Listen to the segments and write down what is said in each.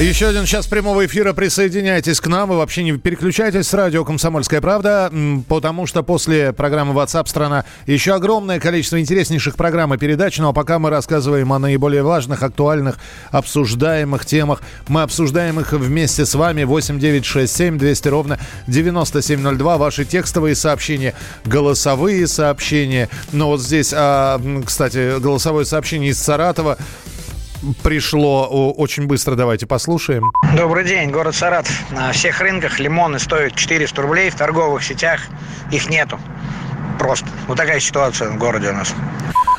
Еще один час прямого эфира. Присоединяйтесь к нам и вообще не переключайтесь с радио «Комсомольская правда», потому что после программы WhatsApp страна» еще огромное количество интереснейших программ и передач. Ну а пока мы рассказываем о наиболее важных, актуальных, обсуждаемых темах. Мы обсуждаем их вместе с вами. 8 9 6 7 200 ровно 9702. Ваши текстовые сообщения, голосовые сообщения. Ну вот здесь, а, кстати, голосовое сообщение из Саратова пришло очень быстро. Давайте послушаем. Добрый день, город Саратов. На всех рынках лимоны стоят 400 рублей, в торговых сетях их нету. Просто. Вот такая ситуация в городе у нас.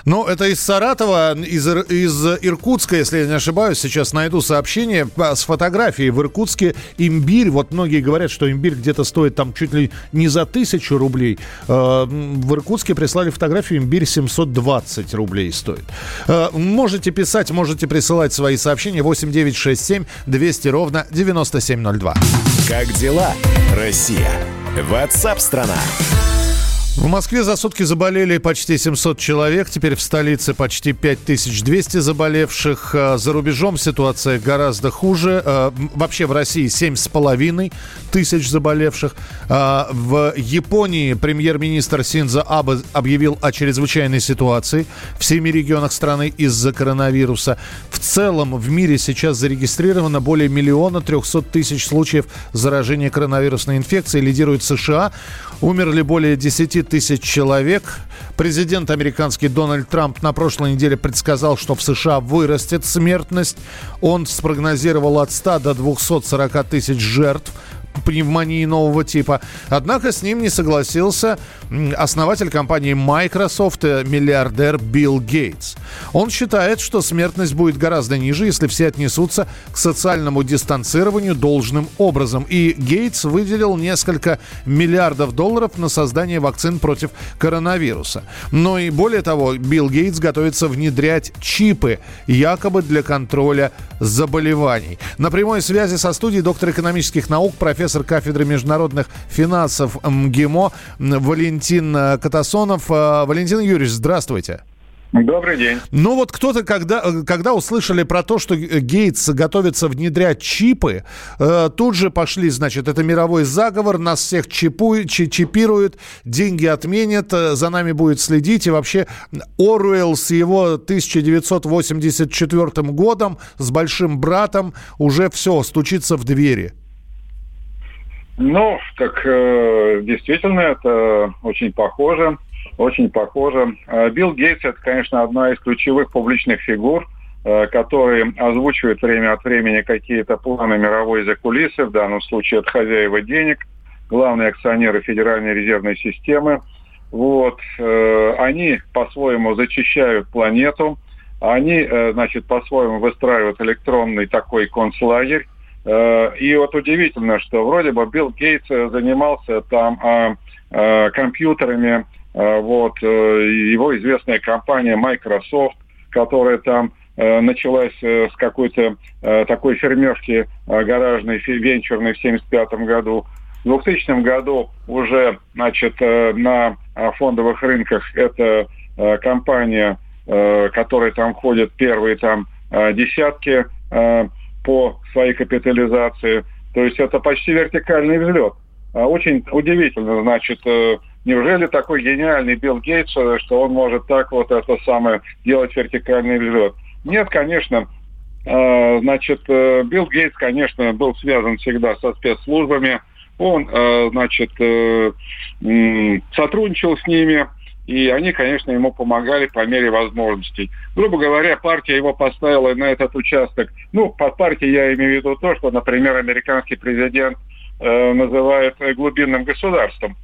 Ну, это из Саратова, из, из Иркутска, если я не ошибаюсь. Сейчас найду сообщение с фотографией. В Иркутске имбирь. Вот многие говорят, что имбирь где-то стоит там чуть ли не за тысячу рублей. Э, в Иркутске прислали фотографию. Имбирь 720 рублей стоит. Э, можете писать, можете присылать свои сообщения. 8967 200 ровно 9702. Как дела, Россия? Ватсап-страна! В Москве за сутки заболели почти 700 человек. Теперь в столице почти 5200 заболевших. А, за рубежом ситуация гораздо хуже. А, вообще в России 7,5 тысяч заболевших. А, в Японии премьер-министр Синза Абе объявил о чрезвычайной ситуации в семи регионах страны из-за коронавируса. В целом в мире сейчас зарегистрировано более миллиона трехсот тысяч случаев заражения коронавирусной инфекцией. Лидирует США. Умерли более 10 тысяч человек. Президент американский Дональд Трамп на прошлой неделе предсказал, что в США вырастет смертность. Он спрогнозировал от 100 до 240 тысяч жертв пневмонии нового типа. Однако с ним не согласился основатель компании Microsoft, э, миллиардер Билл Гейтс. Он считает, что смертность будет гораздо ниже, если все отнесутся к социальному дистанцированию должным образом. И Гейтс выделил несколько миллиардов долларов на создание вакцин против коронавируса. Но и более того, Билл Гейтс готовится внедрять чипы, якобы для контроля заболеваний. На прямой связи со студией доктор экономических наук, профессор кафедры международных финансов МГИМО Валентин э, Катасонов. Э, Валентин Юрьевич, здравствуйте. Добрый день. Ну вот кто-то, когда, э, когда услышали про то, что Гейтс готовится внедрять чипы, э, тут же пошли, значит, это мировой заговор, нас всех чипуют, чипируют, деньги отменят, за нами будет следить. И вообще Оруэлл с его 1984 годом, с большим братом, уже все, стучится в двери. Ну, так э, действительно, это очень похоже очень похоже. Э, Билл Гейтс – это, конечно, одна из ключевых публичных фигур, э, которые озвучивают время от времени какие-то планы мировой закулисы, в данном случае от хозяева денег, главные акционеры Федеральной резервной системы. Вот. Э, они по-своему зачищают планету, они, значит, по-своему выстраивают электронный такой концлагерь. И вот удивительно, что вроде бы Билл Гейтс занимался там а, компьютерами, а, вот, э, его известная компания Microsoft, которая там э, началась э, с какой-то такой фермерки гаражной, венчурной в 1975 году. В 2000 году уже значит, на фондовых рынках эта компания, которая там входит первые там десятки по своей капитализации. То есть это почти вертикальный взлет. Очень удивительно, значит, Неужели такой гениальный Билл Гейтс, что он может так вот это самое делать вертикальный взлет? Нет, конечно. А, значит, э, Билл Гейтс, конечно, был связан всегда со спецслужбами. Он, э, значит, э, сотрудничал с ними, и они, конечно, ему помогали по мере возможностей. Грубо говоря, партия его поставила на этот участок. Ну, под партией я имею в виду то, что, например, американский президент называет глубинным государством.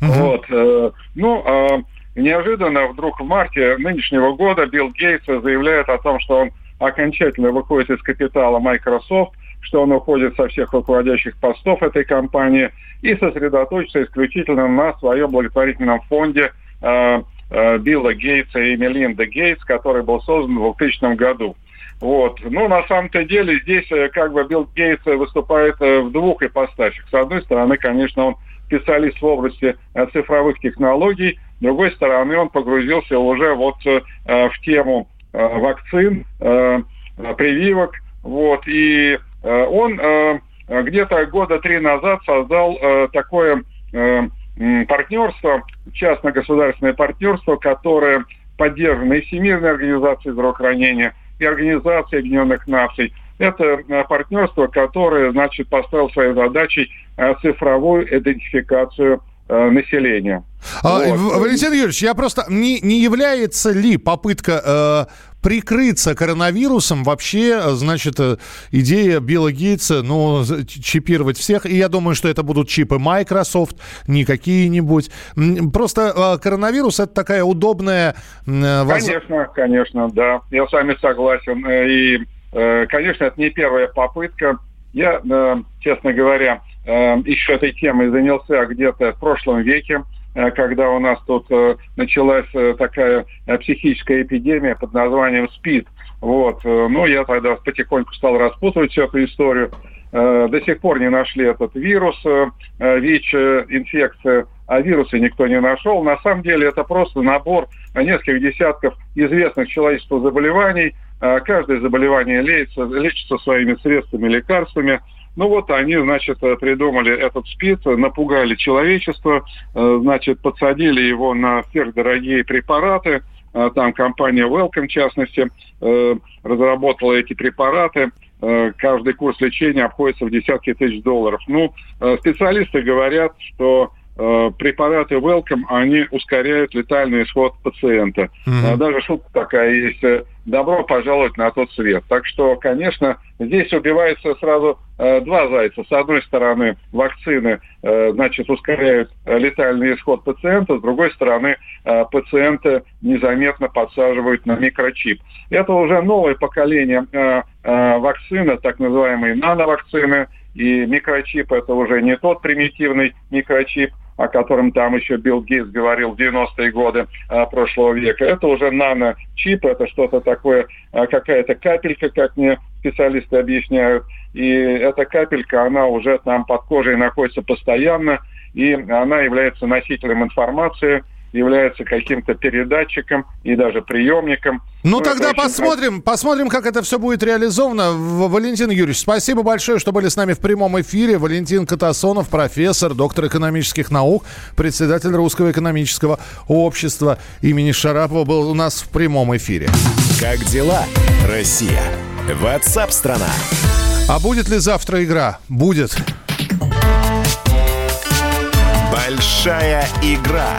Uh-huh. Вот. Э, ну, а неожиданно вдруг в марте нынешнего года Билл Гейтс заявляет о том, что он окончательно выходит из капитала Microsoft, что он уходит со всех руководящих постов этой компании и сосредоточится исключительно на своем благотворительном фонде э, э, Билла Гейтса и Мелинда Гейтс, который был создан в 2000 году. Вот. Ну, на самом-то деле, здесь как бы Билл Гейтс выступает в двух ипостасях. С одной стороны, конечно, он специалист в области э, цифровых технологий. С другой стороны, он погрузился уже вот э, в тему вакцин, прививок. Вот, и он где-то года три назад создал такое партнерство, частно-государственное партнерство, которое поддержано и Всемирной организацией здравоохранения, и Организацией Объединенных Наций. Это партнерство, которое, значит, поставило своей задачей цифровую идентификацию Э, населения. А, вот. Валентин Юрьевич, я просто не, не является ли попытка э, прикрыться коронавирусом вообще, значит, э, идея Билла Гейтса, ну, чипировать всех, и я думаю, что это будут чипы Microsoft, не какие-нибудь. Просто э, коронавирус это такая удобная... Э. Конечно, конечно, да, я с вами согласен. Э, и, э, конечно, это не первая попытка. Я, э, честно говоря, еще этой темой занялся где-то в прошлом веке, э, когда у нас тут э, началась э, такая психическая эпидемия под названием СПИД. Вот. Ну, я тогда потихоньку стал распутывать всю эту историю. До сих пор не нашли этот вирус, ВИЧ-инфекция, а вирусы никто не нашел. На самом деле это просто набор нескольких десятков известных человечеству заболеваний. Каждое заболевание лечится, лечится своими средствами, лекарствами – ну вот они, значит, э, придумали этот СПИД, напугали человечество, э, значит, подсадили его на сверхдорогие препараты. Э, там компания Welcome, в частности, разработала эти препараты. Каждый курс лечения обходится в десятки тысяч долларов. Ну, специалисты говорят, что препараты Welcome, они ускоряют летальный исход пациента. Mm-hmm. Даже шутка такая есть. Э, Добро пожаловать на тот свет. Так что, конечно, здесь убивается сразу э, два зайца. С одной стороны, вакцины, э, значит, ускоряют летальный исход пациента. С другой стороны, э, пациента незаметно подсаживают на микрочип. Это уже новое поколение э, э, вакцины, так называемые нановакцины. И микрочип это уже не тот примитивный микрочип, о котором там еще Билл Гейтс говорил в 90-е годы а, прошлого века. Это уже наночип, это что-то такое, а, какая-то капелька, как мне специалисты объясняют. И эта капелька, она уже там под кожей находится постоянно, и она является носителем информации – является каким-то передатчиком и даже приемником. Ну, ну тогда посмотрим, очень... посмотрим, как это все будет реализовано. Валентин Юрьевич, спасибо большое, что были с нами в прямом эфире. Валентин Катасонов, профессор, доктор экономических наук, председатель Русского экономического общества имени Шарапова был у нас в прямом эфире. Как дела, Россия? Ватсап-страна! А будет ли завтра игра? Будет. Большая игра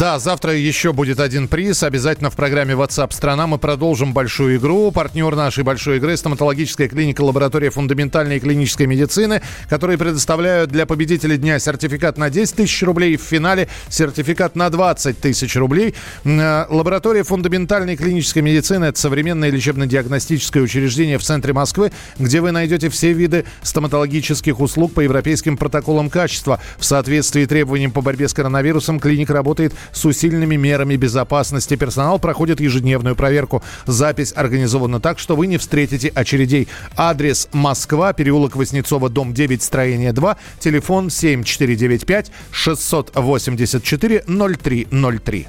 Да, завтра еще будет один приз. Обязательно в программе WhatsApp страна мы продолжим большую игру. Партнер нашей большой игры – стоматологическая клиника лаборатория фундаментальной и клинической медицины, которые предоставляют для победителей дня сертификат на 10 тысяч рублей. В финале сертификат на 20 тысяч рублей. Э, лаборатория фундаментальной и клинической медицины – это современное лечебно-диагностическое учреждение в центре Москвы, где вы найдете все виды стоматологических услуг по европейским протоколам качества. В соответствии требованиям по борьбе с коронавирусом клиника работает с усиленными мерами безопасности. Персонал проходит ежедневную проверку. Запись организована так, что вы не встретите очередей. Адрес Москва, переулок Воснецова, дом 9, строение 2, телефон 7495 684 0303.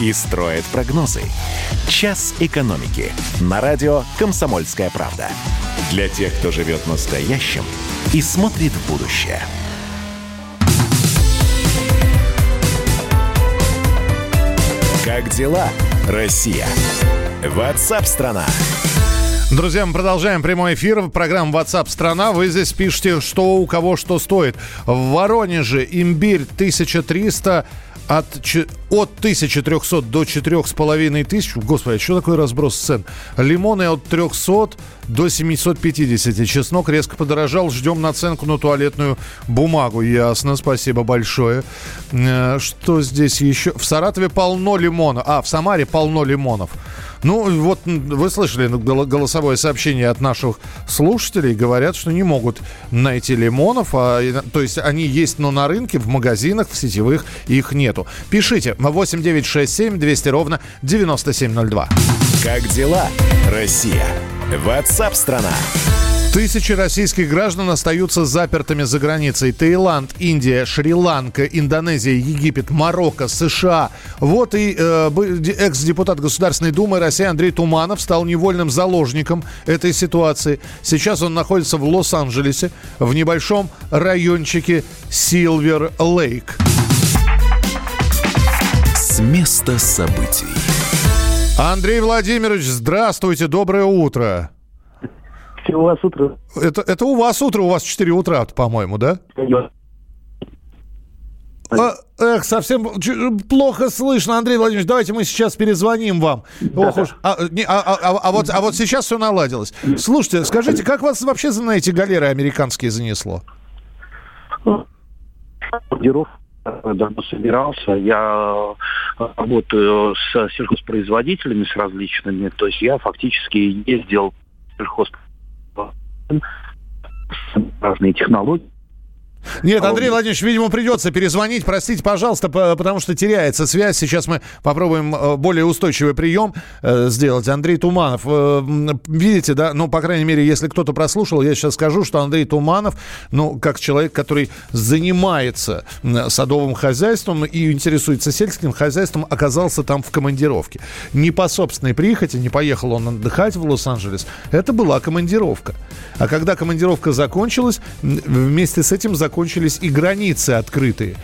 и строят прогнозы. «Час экономики» на радио «Комсомольская правда». Для тех, кто живет настоящим и смотрит в будущее. Как дела, Россия? Ватсап-страна! Друзья, мы продолжаем прямой эфир. Программа WhatsApp страна. Вы здесь пишете, что у кого что стоит. В Воронеже имбирь 1300 от, от 1300 до 4500. Господи, а что такое разброс цен? Лимоны от 300 до 750. Чеснок резко подорожал. Ждем наценку на туалетную бумагу. Ясно, спасибо большое. Э, что здесь еще? В Саратове полно лимона. А, в Самаре полно лимонов. Ну, вот вы слышали голосовое сообщение от наших слушателей. Говорят, что не могут найти лимонов. А, то есть они есть, но на рынке, в магазинах, в сетевых их нету. Пишите 8967 200 ровно 9702. Как дела, Россия? Ватсап-страна! Тысячи российских граждан остаются запертыми за границей. Таиланд, Индия, Шри-Ланка, Индонезия, Египет, Марокко, США. Вот и э, экс-депутат Государственной Думы России Андрей Туманов стал невольным заложником этой ситуации. Сейчас он находится в Лос-Анджелесе, в небольшом райончике Силвер-Лейк. С места событий. Андрей Владимирович, здравствуйте, доброе утро у вас утро. Это, это у вас утро, у вас 4 утра, по-моему, да? А, эх, совсем плохо слышно, Андрей Владимирович. Давайте мы сейчас перезвоним вам. Да. Ох уж. А, не, а, а, а, вот, а вот сейчас все наладилось. Слушайте, скажите, как вас вообще на эти галеры американские занесло? Командиров давно собирался. Я работаю с сельхозпроизводителями, с различными. То есть я фактически ездил в сельхоз разные технологии. Нет, Андрей Владимирович, видимо, придется перезвонить. Простите, пожалуйста, потому что теряется связь. Сейчас мы попробуем э, более устойчивый прием э, сделать. Андрей Туманов, э, видите, да, ну, по крайней мере, если кто-то прослушал, я сейчас скажу, что Андрей Туманов, ну, как человек, который занимается садовым хозяйством и интересуется сельским хозяйством, оказался там в командировке. Не по собственной прихоти, не поехал он отдыхать в Лос-Анджелес. Это была командировка. А когда командировка закончилась, вместе с этим закончилась закончились и границы открытые.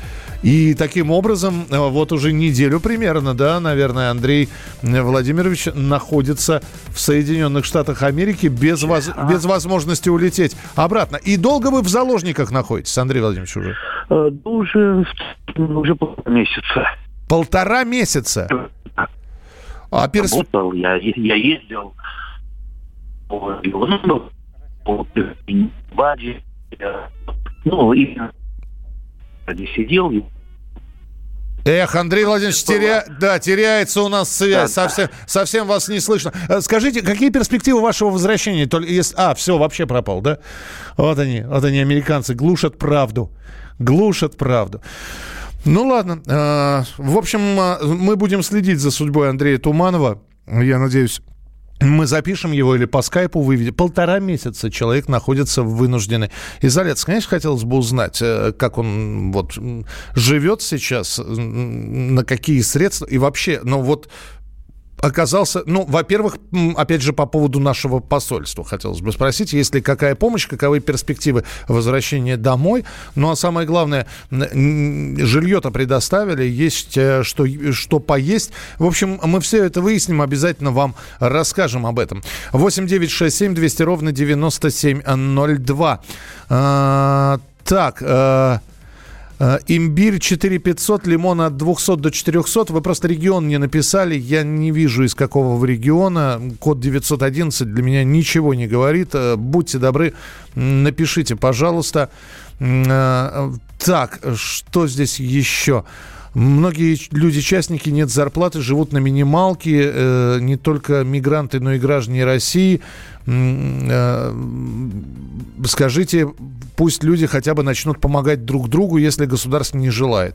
И таким образом, э, вот уже неделю примерно, да, наверное, Андрей Владимирович находится в Соединенных Штатах Америки без, воз... без возможности улететь обратно. И долго вы в заложниках находитесь, Андрей Владимирович, уже? Э, уже, уже полтора месяца. Полтора месяца? А перс... Работал, я, я ездил по региону, по Баде, ну, и не сидел. Эх, Андрей Владимирович, теря... да, теряется у нас связь, да, совсем, да. совсем вас не слышно. Э, скажите, какие перспективы вашего возвращения? Только если... А, все, вообще пропал, да? Вот они, вот они, американцы, глушат правду, глушат правду. Ну ладно, э, в общем, э, мы будем следить за судьбой Андрея Туманова. Я надеюсь, мы запишем его или по скайпу выведем. Полтора месяца человек находится в вынужденной изоляции. Конечно, хотелось бы узнать, э, как он вот живет сейчас, на какие средства и вообще, ну вот оказался, ну, во-первых, опять же, по поводу нашего посольства хотелось бы спросить, есть ли какая помощь, каковы перспективы возвращения домой, ну, а самое главное, жилье-то предоставили, есть э, что, что поесть. В общем, мы все это выясним, обязательно вам расскажем об этом. 8 9 6 7 200 ровно 9702. А, так, а, имбирь 4500, лимон от 200 до 400. Вы просто регион не написали. Я не вижу, из какого в региона. Код 911 для меня ничего не говорит. Э, будьте добры, напишите, пожалуйста. Э, так, что здесь еще? Многие люди-частники нет зарплаты, живут на минималке. Э, не только мигранты, но и граждане России. Э, скажите, пусть люди хотя бы начнут помогать друг другу, если государство не желает.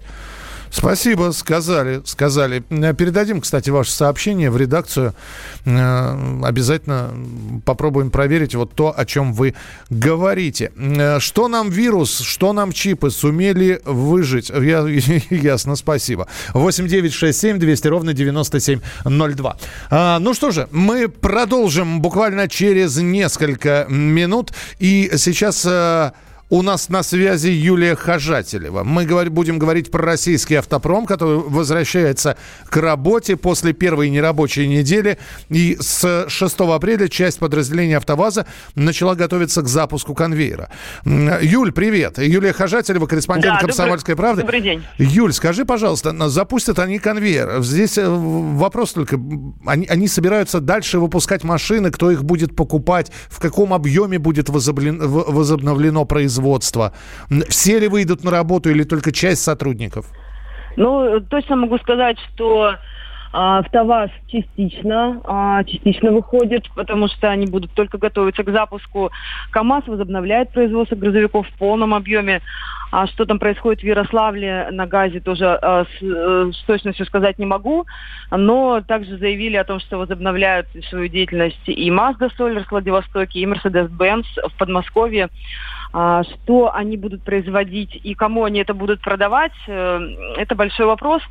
Спасибо, сказали, сказали. Э, передадим, кстати, ваше сообщение в редакцию. Э, обязательно попробуем проверить вот то, о чем вы говорите. Э, что нам вирус, что нам чипы сумели выжить? Я, ясно, спасибо. 8 9 6 7 200 ровно 9702. А, ну что же, мы продолжим буквально через несколько минут. И сейчас... У нас на связи Юлия Хожателева. Мы говор- будем говорить про российский автопром, который возвращается к работе после первой нерабочей недели. И с 6 апреля часть подразделения «АвтоВАЗа» начала готовиться к запуску конвейера. Юль, привет. Юлия Хожателева, корреспондент да, «Комсомольской добрый, правды». Добрый день. Юль, скажи, пожалуйста, запустят они конвейер. Здесь э, вопрос только, они, они собираются дальше выпускать машины, кто их будет покупать, в каком объеме будет возобновлено производство? Производства? Все ли выйдут на работу или только часть сотрудников? Ну, точно могу сказать, что а, АвтоВАЗ частично, а, частично выходит, потому что они будут только готовиться к запуску. КАМАЗ возобновляет производство грузовиков в полном объеме. А что там происходит в Ярославле на газе, тоже а, с, э, с точностью сказать не могу. Но также заявили о том, что возобновляют свою деятельность и Mazda Solers в Владивостоке, и Mercedes-Benz в Подмосковье. А, что они будут производить и кому они это будут продавать, э, это большой вопрос.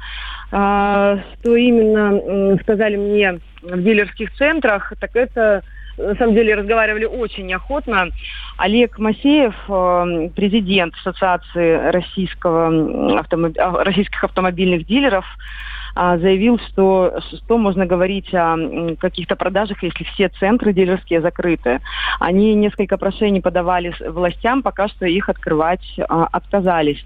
А, что именно сказали мне в дилерских центрах, так это на самом деле разговаривали очень неохотно. Олег Масеев, э, президент Ассоциации российского автомоб... российских автомобильных дилеров, заявил, что что можно говорить о каких-то продажах, если все центры дилерские закрыты. Они несколько прошений подавали властям, пока что их открывать а, отказались.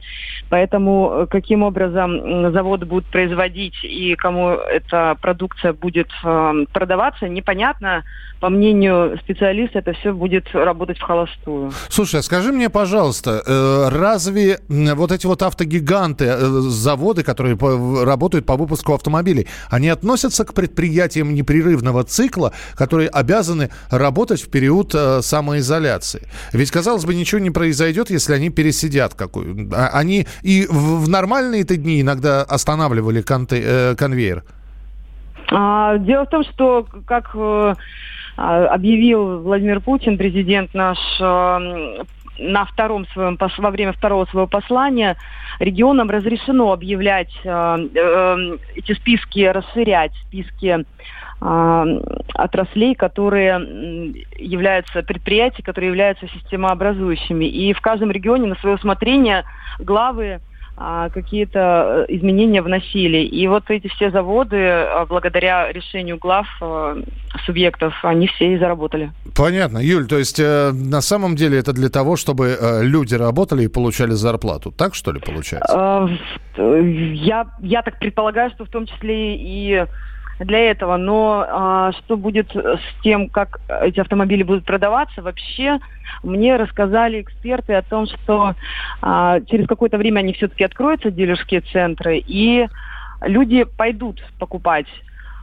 Поэтому э, каким образом заводы будут производить и кому эта продукция будет э, продаваться, непонятно. По мнению специалиста, это все будет работать в холостую. Слушай, а скажи мне, пожалуйста, э, разве вот эти вот автогиганты, заводы, которые работают по выпуску выпуску автомобилей, они относятся к предприятиям непрерывного цикла, которые обязаны работать в период э, самоизоляции. Ведь, казалось бы, ничего не произойдет, если они пересидят какую. А, они и в, в нормальные-то дни иногда останавливали конте, э, конвейер. А, дело в том, что как э, а, объявил Владимир Путин, президент наш, э, на втором своем, во время второго своего послания регионам разрешено объявлять э, э, эти списки, расширять списки э, отраслей, которые являются предприятия, которые являются системообразующими. И в каждом регионе на свое усмотрение главы какие-то э, изменения вносили. И вот эти все заводы, а, благодаря решению глав э, субъектов, они все и заработали. Понятно. Юль, то есть э, на самом деле это для того, чтобы люди работали и получали зарплату. Так что ли получается? Э, я, я так предполагаю, что в том числе и для этого. Но а, что будет с тем, как эти автомобили будут продаваться, вообще мне рассказали эксперты о том, что а, через какое-то время они все-таки откроются, дилерские центры, и люди пойдут покупать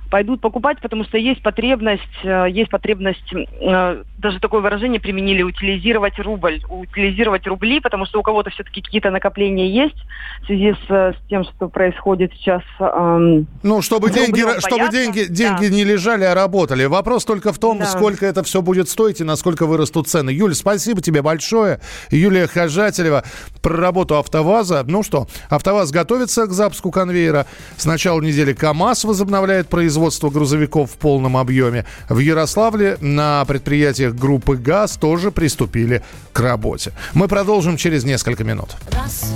пойдут покупать, потому что есть потребность, э, есть потребность, э, даже такое выражение применили, утилизировать рубль, утилизировать рубли, потому что у кого-то все-таки какие-то накопления есть в связи с, с тем, что происходит сейчас. Эм, ну, чтобы деньги, чтобы деньги, деньги да. не лежали, а работали. Вопрос только в том, да. сколько это все будет стоить и насколько вырастут цены. Юль, спасибо тебе большое. Юлия Хожателева про работу АвтоВАЗа. Ну что, АвтоВАЗ готовится к запуску конвейера. С начала недели КАМАЗ возобновляет производство грузовиков в полном объеме. В Ярославле на предприятиях группы ГАЗ тоже приступили к работе. Мы продолжим через несколько минут. Раз.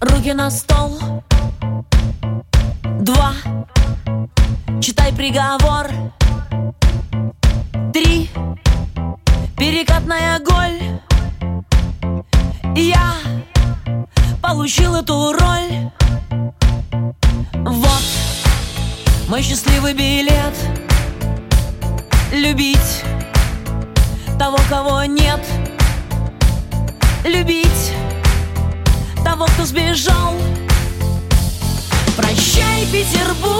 Руки на стол. Два. Читай приговор. Три. Перекатная голь. Я получил эту роль. Вот мой счастливый билет Любить того, кого нет. Любить того, кто сбежал. Прощай, Петербург,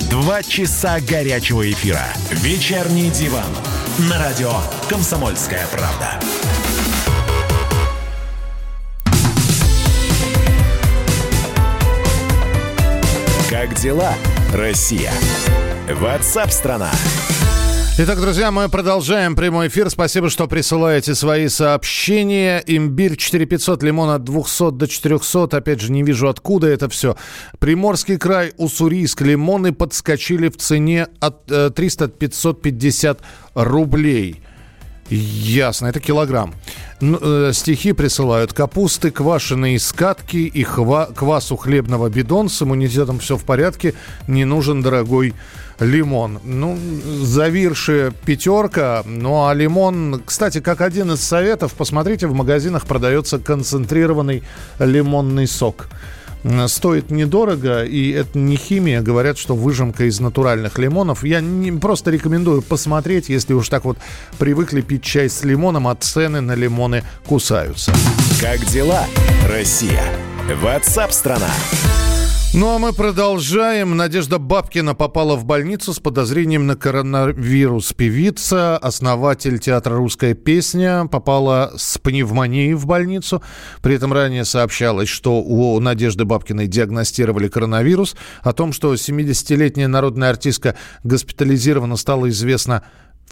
Два часа горячего эфира. Вечерний диван. На радио «Комсомольская правда». Как дела, Россия? Ватсап-страна! Итак, друзья, мы продолжаем прямой эфир. Спасибо, что присылаете свои сообщения. Имбирь 4500, лимон от 200 до 400. Опять же, не вижу, откуда это все. Приморский край, Уссурийск. Лимоны подскочили в цене от э, 300-550 рублей. Ясно, это килограмм. Ну, э, стихи присылают. Капусты, квашеные скатки и хва- квасу хлебного бидон. С иммунитетом все в порядке. Не нужен дорогой лимон. Ну, завирши пятерка. Ну, а лимон, кстати, как один из советов, посмотрите, в магазинах продается концентрированный лимонный сок. Стоит недорого, и это не химия. Говорят, что выжимка из натуральных лимонов. Я не, просто рекомендую посмотреть, если уж так вот привыкли пить чай с лимоном, а цены на лимоны кусаются. Как дела, Россия? Ватсап-страна! Ну а мы продолжаем. Надежда Бабкина попала в больницу с подозрением на коронавирус. Певица, основатель театра «Русская песня» попала с пневмонией в больницу. При этом ранее сообщалось, что у Надежды Бабкиной диагностировали коронавирус. О том, что 70-летняя народная артистка госпитализирована, стало известно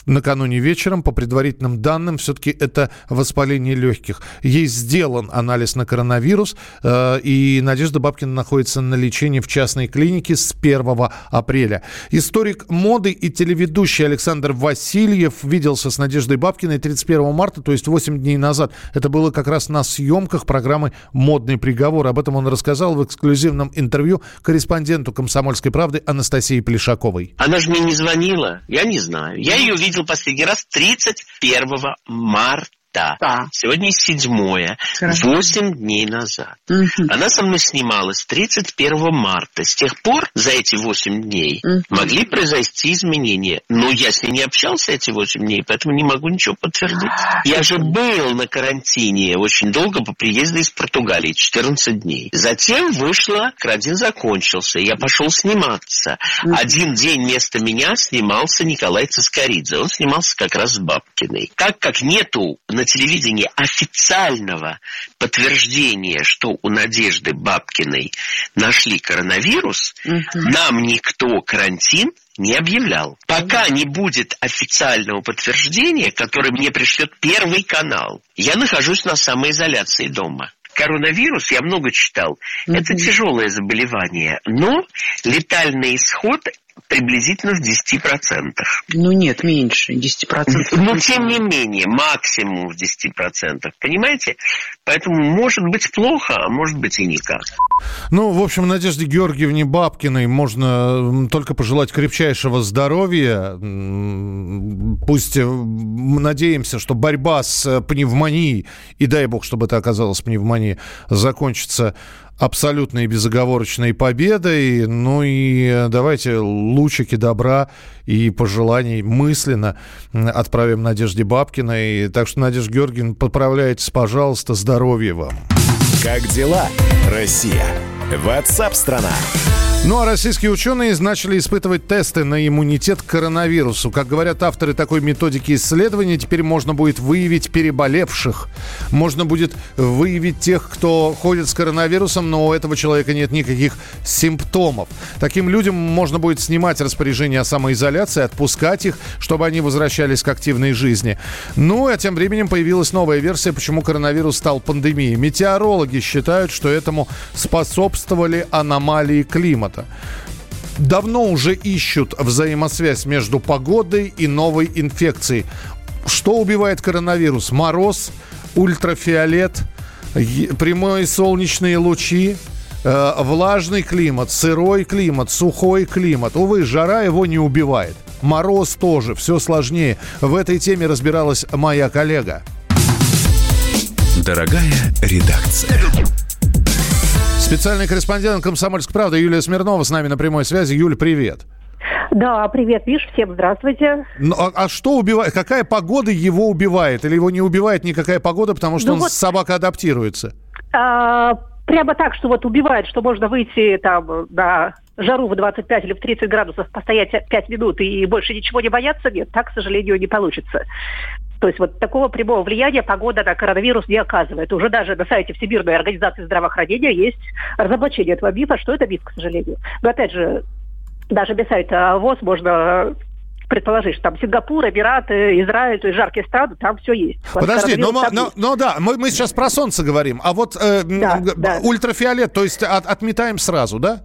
накануне вечером. По предварительным данным, все-таки это воспаление легких. Ей сделан анализ на коронавирус, э, и Надежда Бабкина находится на лечении в частной клинике с 1 апреля. Историк моды и телеведущий Александр Васильев виделся с Надеждой Бабкиной 31 марта, то есть 8 дней назад. Это было как раз на съемках программы «Модный приговор». Об этом он рассказал в эксклюзивном интервью корреспонденту «Комсомольской правды» Анастасии Плешаковой. Она же мне не звонила, я не знаю. Я ее видел последний раз 31 марта. Да. Да. Сегодня седьмое. Восемь дней назад. Мгм. Она со мной снималась 31 марта. С тех пор, за эти 8 дней, Мгм. могли произойти изменения. Но я с ней не общался эти 8 дней, поэтому не могу ничего подтвердить. Я же был на карантине очень долго по приезду из Португалии, 14 дней. Затем вышла, карантин закончился, я пошел сниматься. Один день вместо меня снимался Николай Цискоридзе. Он снимался как раз с Бабкиной. Так как нету на телевидении официального подтверждения, что у Надежды Бабкиной нашли коронавирус, нам никто карантин не объявлял. Пока не будет официального подтверждения, которое мне пришлет Первый канал, я нахожусь на самоизоляции дома. Коронавирус, я много читал, это тяжелое заболевание, но летальный исход приблизительно в 10%. Ну нет, меньше, 10%. Но тем не менее, максимум в 10%. Понимаете? Поэтому может быть плохо, а может быть и никак. Ну, в общем, Надежде Георгиевне Бабкиной можно только пожелать крепчайшего здоровья. Пусть э, надеемся, что борьба с э, пневмонией, и дай бог, чтобы это оказалась пневмония, закончится абсолютной безоговорочной победой. Ну и э, давайте лучики добра и пожеланий мысленно отправим Надежде Бабкиной. Так что, Надежда Георгиевна, поправляйтесь, пожалуйста, здоровья вам. Как дела, Россия? Ватсап-страна! Ну а российские ученые начали испытывать тесты на иммунитет к коронавирусу. Как говорят авторы такой методики исследования, теперь можно будет выявить переболевших. Можно будет выявить тех, кто ходит с коронавирусом, но у этого человека нет никаких симптомов. Таким людям можно будет снимать распоряжение о самоизоляции, отпускать их, чтобы они возвращались к активной жизни. Ну а тем временем появилась новая версия, почему коронавирус стал пандемией. Метеорологи считают, что этому способствовали аномалии климата. Давно уже ищут взаимосвязь между погодой и новой инфекцией. Что убивает коронавирус? Мороз, ультрафиолет, прямые солнечные лучи, э, влажный климат, сырой климат, сухой климат. Увы, жара его не убивает. Мороз тоже, все сложнее. В этой теме разбиралась моя коллега. Дорогая редакция. Специальный корреспондент «Комсомольской правды» Юлия Смирнова с нами на прямой связи. Юль, привет. Да, привет, Виш, всем здравствуйте. Ну, а, а что убивает? Какая погода его убивает? Или его не убивает никакая погода, потому что Ну он вот- собака адаптируется? А, прямо так, что вот убивает, что можно выйти там на жару в 25 или в 30 градусов, постоять 5 минут и больше ничего не бояться, нет, так, к сожалению, не получится. То есть вот такого прямого влияния погода на коронавирус не оказывает. Уже даже на сайте Всемирной организации здравоохранения есть разоблачение этого мифа, что это миф, к сожалению. Но опять же, даже без сайта ВОЗ можно предположить, что там Сингапур, Эмираты, Израиль, то есть жаркие страны, там все есть. Подожди, но, но- есть. но да, мы, мы сейчас про солнце говорим, а вот э, Да, г- да. ультрафиолет, то есть от- отметаем сразу, да?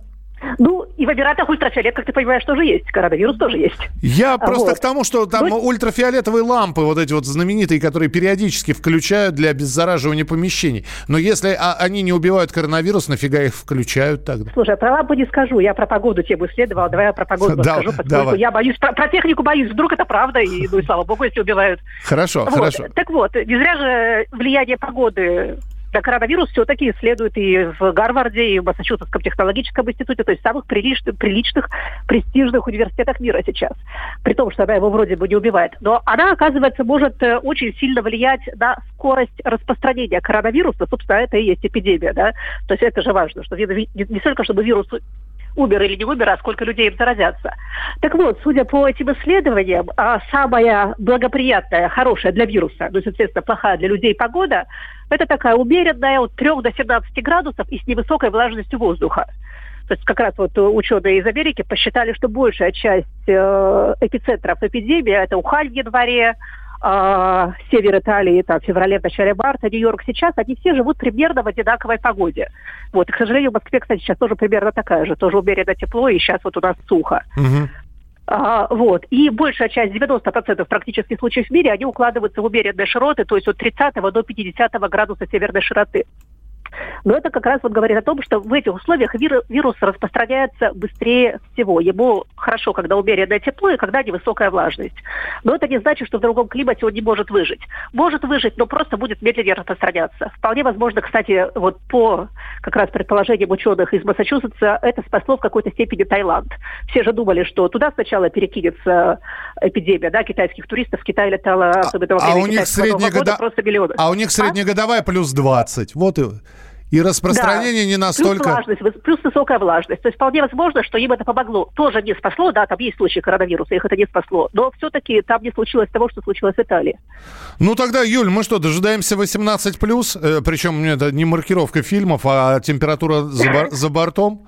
Ну, и в Эмиратах ультрафиолет, как ты понимаешь, тоже есть. Коронавирус тоже есть. Я просто Вот. к тому, что там Ну, ультрафиолетовые лампы, вот эти вот знаменитые, которые периодически включают для обеззараживания помещений. Но если а, они не убивают коронавирус, нафига их включают тогда? Слушай, про лампу не скажу, я про погоду тему исследовала, давай я про погоду Да, расскажу, поскольку давай. я боюсь, про, про технику боюсь, вдруг это правда, и, ну и слава богу, если убивают. Хорошо, Вот. хорошо. Так вот, не зря же влияние погоды коронавирус все-таки исследуют и в Гарварде, и в Массачусетском технологическом институте, то есть в самых приличных, приличных, престижных университетах мира сейчас. При том, что она его вроде бы не убивает. Но она, оказывается, может э, очень сильно влиять на скорость распространения коронавируса. Собственно, это и есть эпидемия, да. То есть это же важно, что не, только чтобы вирус умер или не умер, а сколько людей им заразятся. Так вот, судя по этим исследованиям, а, самая благоприятная, хорошая для вируса, ну, соответственно, плохая для людей погода, это такая умеренная от 3 до 17 градусов и с невысокой влажностью воздуха. То есть как раз вот э, ученые из Америки посчитали, что большая часть э, эпицентров эпидемии, это Ухань в январе, а, север Италии, там, в феврале, в начале марта, Нью-Йорк сейчас, они все живут примерно в одинаковой погоде. Вот, и, к сожалению, в Москве, кстати, сейчас тоже примерно такая же, тоже умеренно тепло, и сейчас вот у нас сухо. Мгм. А, вот. И большая часть, 90% практически случаев в мире, они укладываются в умеренные широты, то есть от 30 до 50 градуса северной широты. Но это как раз вот говорит о том, что в этих условиях вирус, распространяется быстрее всего. Ему хорошо, когда умеренное тепло и когда невысокая влажность. Но это не значит, что в другом климате он не может выжить. Может выжить, но просто будет медленнее распространяться. Вполне возможно, кстати, вот по как раз предположениям ученых из Массачусетса, это спасло в какой-то степени Таиланд. Все же думали, что туда сначала перекинется эпидемия, да, китайских туристов. В Китай летало особенно во А время у них среднегода- просто миллионы. А у них среднегодовая плюс 20. Вот и, и распространение Да. не настолько... Плюс влажность, плюс высокая влажность. То есть вполне возможно, что им это помогло. Тоже не спасло, да, там есть случаи коронавируса, их это не спасло. Но все-таки там не случилось того, что случилось в Италии. Ну тогда, Юль, мы что, дожидаемся 18 плюс? причем это не маркировка фильмов, а температура за, за бортом?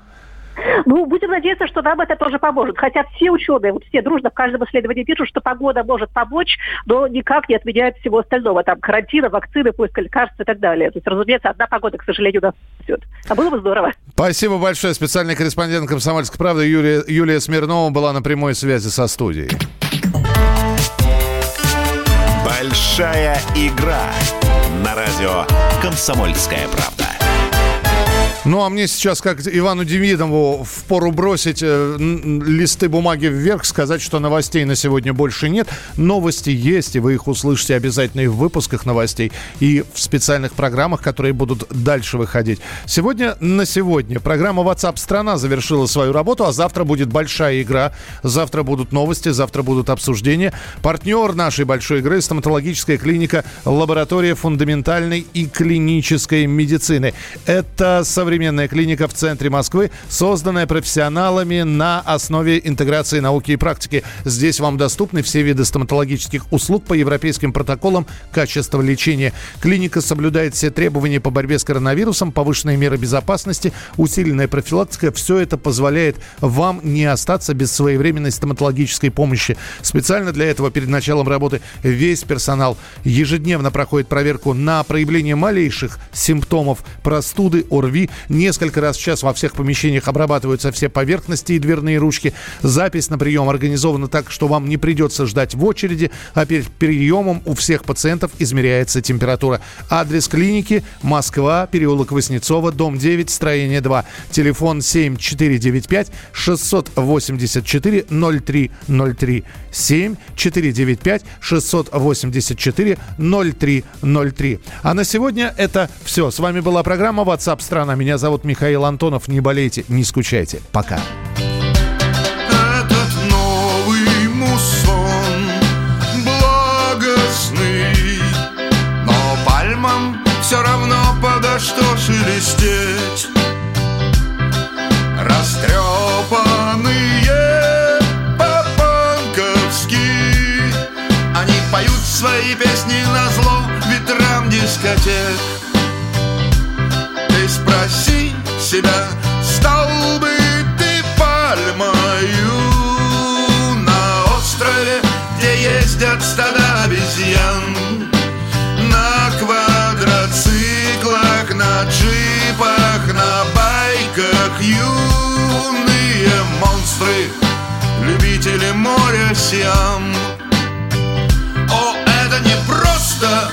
Ну, будем надеяться, что нам это тоже поможет. Хотя все ученые, вот все дружно в каждом исследовании пишут, что погода может помочь, но никак не отменяет всего остального. Там карантина, вакцины, поиск лекарств и так далее. То есть, разумеется, одна погода, к сожалению, нас спасет. А было бы здорово. Спасибо большое. Специальный корреспондент «Комсомольской правды» Юлия, Юлия Смирнова была на прямой связи со студией. Большая игра на радио «Комсомольская правда». Ну, а мне сейчас, как Ивану Демидову, в пору бросить э, листы бумаги вверх, сказать, что новостей на сегодня больше нет. Новости есть, и вы их услышите обязательно и в выпусках новостей, и в специальных программах, которые будут дальше выходить. Сегодня на сегодня программа WhatsApp страна завершила свою работу, а завтра будет большая игра. Завтра будут новости, завтра будут обсуждения. Партнер нашей большой игры – стоматологическая клиника «Лаборатория фундаментальной и клинической медицины». Это современная клиника в центре Москвы, созданная профессионалами на основе интеграции науки и практики. Здесь вам доступны все виды стоматологических услуг по европейским протоколам качества лечения. Клиника соблюдает все требования по борьбе с коронавирусом, повышенные меры безопасности, усиленная профилактика. Все это позволяет вам не остаться без своевременной стоматологической помощи. Специально для этого перед началом работы весь персонал ежедневно проходит проверку на проявление малейших симптомов простуды, ОРВИ. Несколько раз в час во всех помещениях обрабатываются все поверхности и дверные ручки. Запись на прием организована так, что вам не придется ждать в очереди, а перед приемом у всех пациентов измеряется температура. Адрес клиники Москва, переулок Воснецова, дом 9, строение 2. Телефон 7495 684 0303. 7495 684 0303. А на сегодня это все. С вами была программа WhatsApp страна. Меня зовут Михаил Антонов. Не болейте, не скучайте. Пока. Этот новый муссон благостный, но пальмам все равно подо что шелестеть. Растрепанные по-панковски Они поют свои песни на зло ветрам дискотек себя, стал бы ты пальмою На острове, где ездят стада обезьян. На квадроциклах, на джипах, на байках Юные монстры, любители моря Сиам. О, это не просто